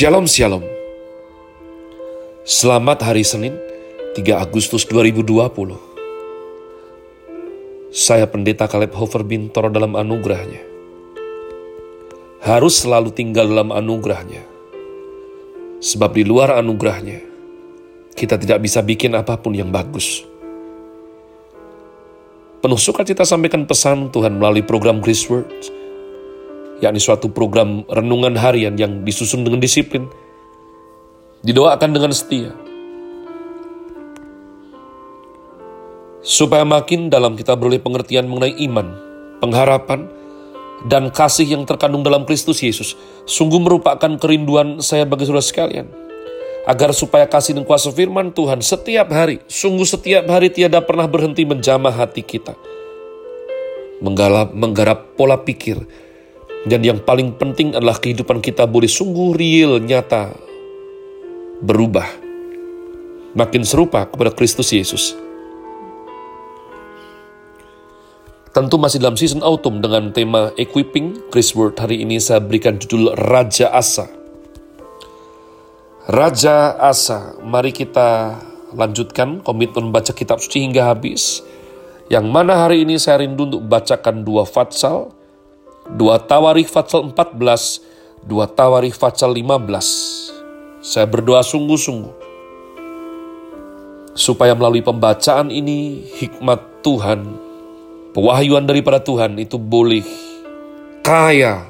Shalom Shalom. Selamat hari Senin 3 Agustus 2020 Saya pendeta Caleb Hofer Bintoro dalam anugerahnya. Harus selalu tinggal dalam anugerahnya. Sebab di luar anugerahnya Kita tidak bisa bikin apa pun yang bagus. Penuh sukacita sampaikan pesan Tuhan melalui program Grace Words yakni suatu program renungan harian yang disusun dengan disiplin, didoakan dengan setia. Supaya makin dalam kita beroleh pengertian mengenai iman, pengharapan, dan kasih yang terkandung dalam Kristus Yesus, sungguh merupakan kerinduan saya bagi saudara sekalian. Agar supaya kasih dan kuasa firman Tuhan setiap hari, sungguh setiap hari tiada pernah berhenti menjamah hati kita. Menggalap, menggarap pola pikir, dan yang paling penting adalah kehidupan kita boleh sungguh real, nyata, berubah. Makin serupa kepada Kristus Yesus. Tentu masih dalam season autumn dengan tema Equipping Chris Word. Hari ini saya berikan judul Raja Asa. Raja Asa, mari kita lanjutkan komitmen baca kitab suci hingga habis. Yang mana hari ini saya rindu untuk bacakan dua fatsal, 2 Tawarikh Fatsal 14, 2 Tawarikh Fatsal 15. Saya berdoa sungguh-sungguh supaya melalui pembacaan ini hikmat Tuhan, pewahyuan daripada Tuhan itu boleh kaya,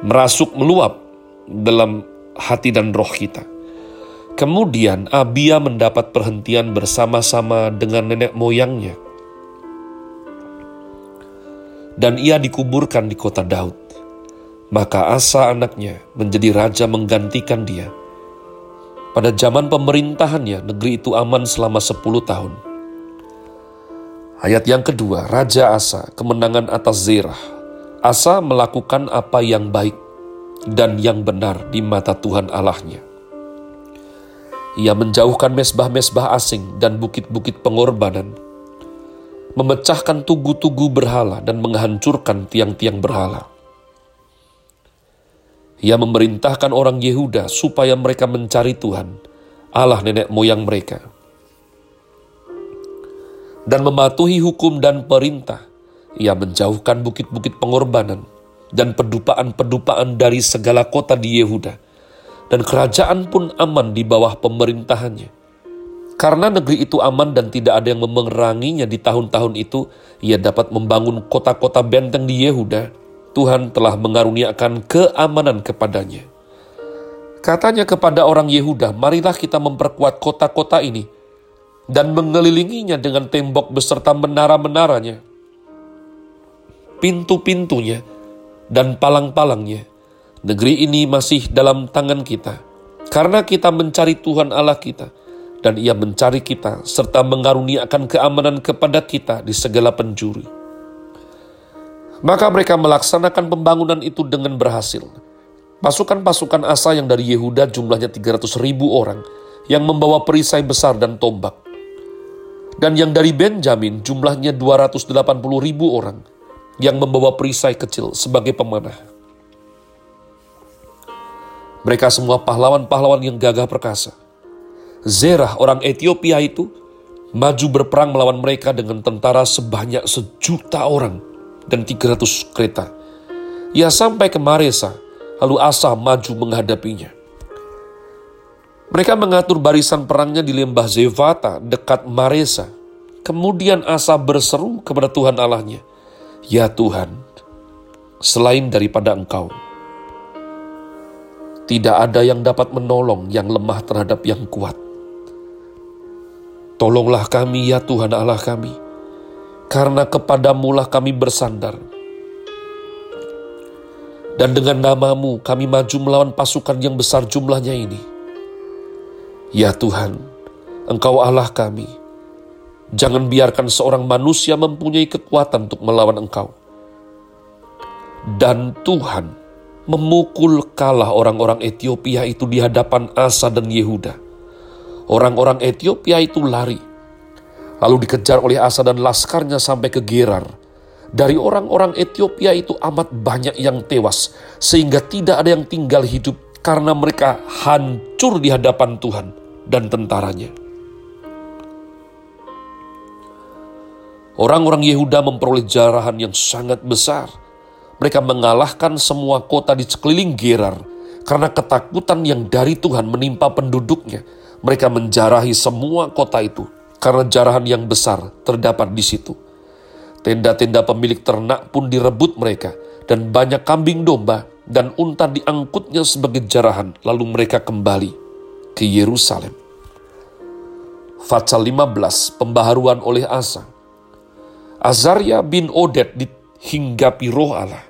merasuk meluap dalam hati dan roh kita. Kemudian Abia mendapat perhentian bersama-sama dengan nenek moyangnya dan ia dikuburkan di kota Daud. Maka Asa anaknya menjadi raja menggantikan dia. Pada zaman pemerintahannya, negeri itu aman selama 10 tahun. Ayat yang kedua, Raja Asa, kemenangan atas Zerah. Asa melakukan apa yang baik dan yang benar di mata Tuhan Allahnya. Ia menjauhkan mesbah-mesbah asing dan bukit-bukit pengorbanan, memecahkan tugu-tugu berhala dan menghancurkan tiang-tiang berhala. Ia memerintahkan orang Yehuda supaya mereka mencari Tuhan, Allah nenek moyang mereka, dan mematuhi hukum dan perintah. Ia menjauhkan bukit-bukit pengorbanan dan pedupaan-pedupaan dari segala kota di Yehuda, dan kerajaan pun aman di bawah pemerintahannya karena negeri itu aman dan tidak ada yang memeranginya di tahun-tahun itu, ia dapat membangun kota-kota benteng di Yehuda. Tuhan telah mengaruniakan keamanan kepadanya. Katanya kepada orang Yehuda, marilah kita memperkuat kota-kota ini dan mengelilinginya dengan tembok beserta menara-menaranya, pintu-pintunya, dan palang-palangnya. Negeri ini masih dalam tangan kita, karena kita mencari Tuhan Allah kita dan ia mencari kita serta mengaruniakan keamanan kepada kita di segala penjuru. Maka mereka melaksanakan pembangunan itu dengan berhasil. Pasukan-pasukan asa yang dari Yehuda jumlahnya 300 ribu orang yang membawa perisai besar dan tombak. Dan yang dari Benjamin jumlahnya 280 ribu orang yang membawa perisai kecil sebagai pemanah. Mereka semua pahlawan-pahlawan yang gagah perkasa Zerah orang Ethiopia itu maju berperang melawan mereka dengan tentara sebanyak sejuta orang dan 300 kereta. Ia sampai ke Maresa, lalu Asa maju menghadapinya. Mereka mengatur barisan perangnya di lembah Zevata dekat Maresa. Kemudian Asa berseru kepada Tuhan Allahnya, Ya Tuhan, selain daripada Engkau, tidak ada yang dapat menolong yang lemah terhadap yang kuat. Tolonglah kami ya Tuhan Allah kami, karena kepadamulah kami bersandar. Dan dengan namamu kami maju melawan pasukan yang besar jumlahnya ini. Ya Tuhan, Engkau Allah kami. Jangan biarkan seorang manusia mempunyai kekuatan untuk melawan Engkau. Dan Tuhan memukul kalah orang-orang Ethiopia itu di hadapan Asa dan Yehuda Orang-orang Ethiopia itu lari, lalu dikejar oleh Asa dan laskarnya sampai ke Gerar. Dari orang-orang Ethiopia itu amat banyak yang tewas, sehingga tidak ada yang tinggal hidup karena mereka hancur di hadapan Tuhan dan tentaranya. Orang-orang Yehuda memperoleh jarahan yang sangat besar. Mereka mengalahkan semua kota di sekeliling Gerar karena ketakutan yang dari Tuhan menimpa penduduknya. Mereka menjarahi semua kota itu karena jarahan yang besar terdapat di situ. Tenda-tenda pemilik ternak pun direbut mereka dan banyak kambing domba dan unta diangkutnya sebagai jarahan lalu mereka kembali ke Yerusalem. Fatsal 15 pembaharuan oleh Asa Azaria bin Oded dihinggapi roh Allah.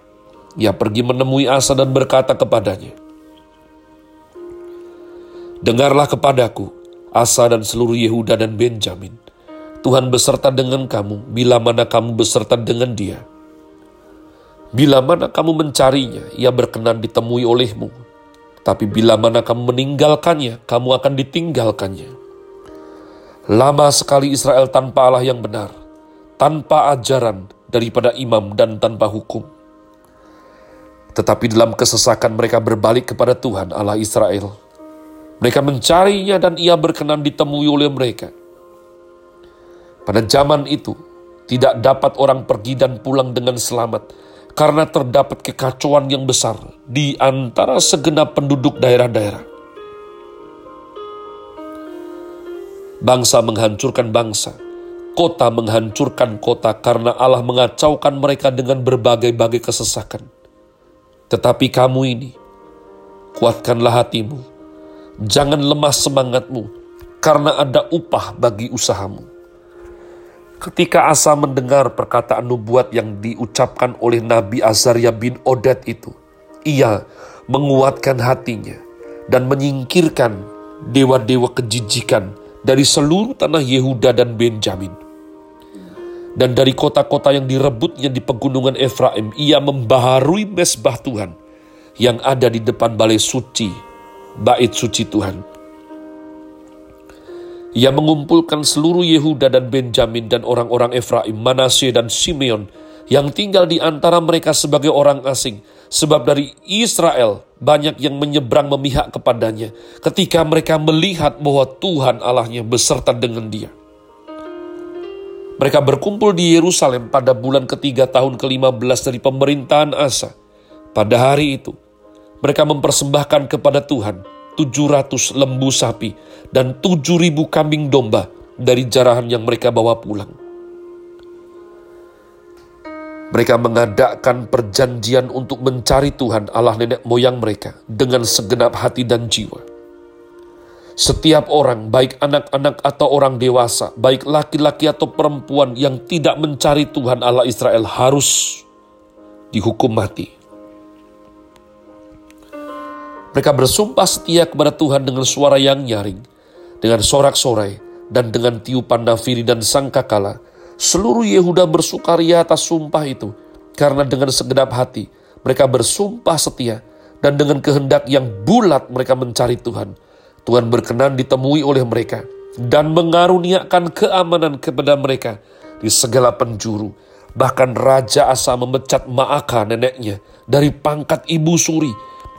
Ia pergi menemui Asa dan berkata kepadanya, Dengarlah kepadaku, Asa dan seluruh Yehuda dan Benjamin. Tuhan beserta dengan kamu, bila mana kamu beserta dengan dia. Bila mana kamu mencarinya, ia berkenan ditemui olehmu. Tapi bila mana kamu meninggalkannya, kamu akan ditinggalkannya. Lama sekali Israel tanpa Allah yang benar tanpa ajaran daripada imam dan tanpa hukum. Tetapi dalam kesesakan mereka berbalik kepada Tuhan Allah Israel. Mereka mencarinya dan ia berkenan ditemui oleh mereka. Pada zaman itu, tidak dapat orang pergi dan pulang dengan selamat karena terdapat kekacauan yang besar di antara segenap penduduk daerah-daerah. Bangsa menghancurkan bangsa, kota menghancurkan kota karena Allah mengacaukan mereka dengan berbagai-bagai kesesakan. Tetapi kamu ini, kuatkanlah hatimu, jangan lemah semangatmu, karena ada upah bagi usahamu. Ketika Asa mendengar perkataan nubuat yang diucapkan oleh Nabi Azaria bin Oded itu, ia menguatkan hatinya dan menyingkirkan dewa-dewa kejijikan dari seluruh tanah Yehuda dan Benjamin dan dari kota-kota yang direbutnya di pegunungan Efraim, ia membaharui mesbah Tuhan yang ada di depan balai suci, bait suci Tuhan. Ia mengumpulkan seluruh Yehuda dan Benjamin dan orang-orang Efraim, Manasye dan Simeon yang tinggal di antara mereka sebagai orang asing. Sebab dari Israel banyak yang menyeberang memihak kepadanya ketika mereka melihat bahwa Tuhan Allahnya beserta dengan dia. Mereka berkumpul di Yerusalem pada bulan ketiga tahun ke-15 dari pemerintahan Asa. Pada hari itu, mereka mempersembahkan kepada Tuhan 700 lembu sapi dan 7000 kambing domba dari jarahan yang mereka bawa pulang. Mereka mengadakan perjanjian untuk mencari Tuhan Allah nenek moyang mereka dengan segenap hati dan jiwa. Setiap orang, baik anak-anak atau orang dewasa, baik laki-laki atau perempuan yang tidak mencari Tuhan Allah Israel harus dihukum mati. Mereka bersumpah setia kepada Tuhan dengan suara yang nyaring, dengan sorak-sorai, dan dengan tiupan nafiri dan sangkakala. Seluruh Yehuda bersukaria atas sumpah itu, karena dengan segenap hati mereka bersumpah setia, dan dengan kehendak yang bulat mereka mencari Tuhan Tuhan berkenan ditemui oleh mereka dan mengaruniakan keamanan kepada mereka di segala penjuru. Bahkan Raja Asa memecat Maaka neneknya dari pangkat ibu suri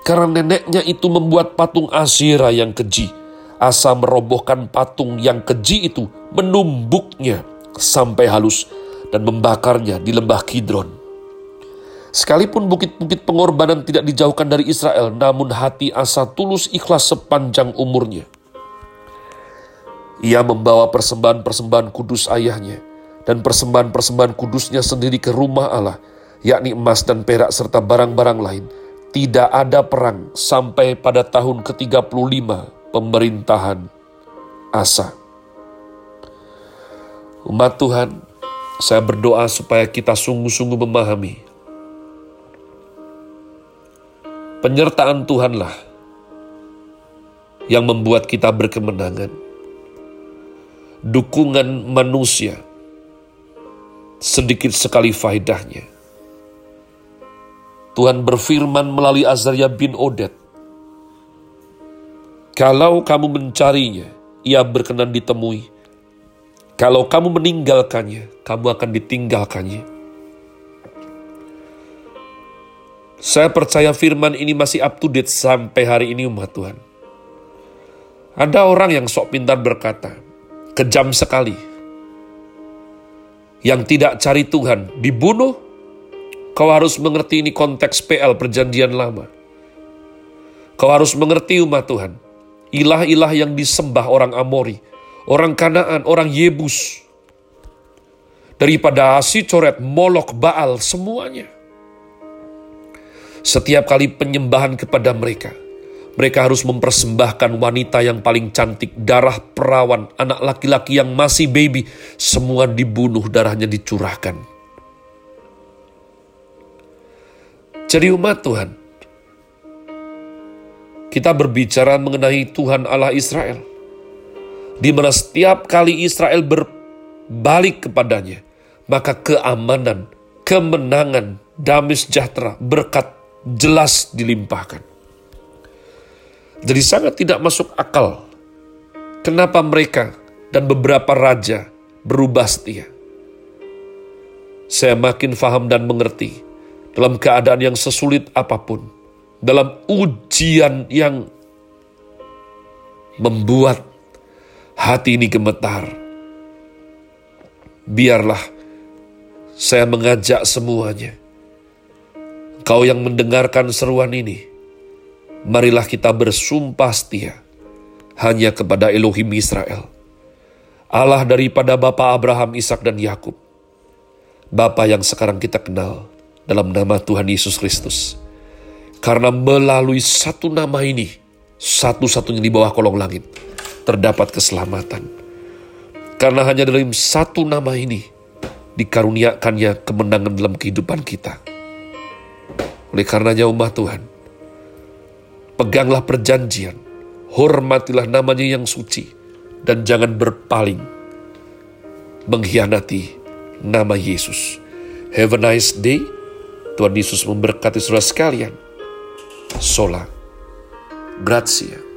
karena neneknya itu membuat patung Asira yang keji. Asa merobohkan patung yang keji itu, menumbuknya sampai halus dan membakarnya di lembah Kidron. Sekalipun bukit-bukit pengorbanan tidak dijauhkan dari Israel, namun hati Asa tulus ikhlas sepanjang umurnya. Ia membawa persembahan-persembahan kudus ayahnya dan persembahan-persembahan kudusnya sendiri ke rumah Allah, yakni emas dan perak serta barang-barang lain. Tidak ada perang sampai pada tahun ke-35 pemerintahan Asa. Umat Tuhan, saya berdoa supaya kita sungguh-sungguh memahami Penyertaan Tuhanlah yang membuat kita berkemenangan. Dukungan manusia sedikit sekali faedahnya. Tuhan berfirman melalui Azaria bin Oded, Kalau kamu mencarinya, ia berkenan ditemui. Kalau kamu meninggalkannya, kamu akan ditinggalkannya. Saya percaya firman ini masih up to date sampai hari ini umat Tuhan. Ada orang yang sok pintar berkata, kejam sekali. Yang tidak cari Tuhan, dibunuh. Kau harus mengerti ini konteks PL perjanjian lama. Kau harus mengerti umat Tuhan. Ilah-ilah yang disembah orang Amori, orang Kanaan, orang Yebus. Daripada Asi Coret, Molok, Baal, semuanya setiap kali penyembahan kepada mereka, mereka harus mempersembahkan wanita yang paling cantik, darah perawan, anak laki-laki yang masih baby, semua dibunuh, darahnya dicurahkan. Jadi umat Tuhan, kita berbicara mengenai Tuhan Allah Israel, di mana setiap kali Israel berbalik kepadanya, maka keamanan, kemenangan, damai sejahtera, berkat jelas dilimpahkan. Jadi sangat tidak masuk akal kenapa mereka dan beberapa raja berubah setia. Saya makin faham dan mengerti dalam keadaan yang sesulit apa pun, dalam ujian yang membuat hati ini gemetar. Biarlah saya mengajak semuanya. Kau yang mendengarkan seruan ini, marilah kita bersumpah setia hanya kepada Elohim Israel, Allah daripada Bapa Abraham, Ishak dan Yakub, Bapa yang sekarang kita kenal dalam nama Tuhan Yesus Kristus. Karena melalui satu nama ini, satu-satunya di bawah kolong langit, terdapat keselamatan. Karena hanya dalam satu nama ini, dikaruniakannya kemenangan dalam kehidupan kita. Oleh karenanya umat Tuhan, peganglah perjanjian, hormatilah namanya yang suci, dan jangan berpaling mengkhianati nama Yesus. Have a nice day. Tuhan Yesus memberkati saudara sekalian. Sola. Grazie.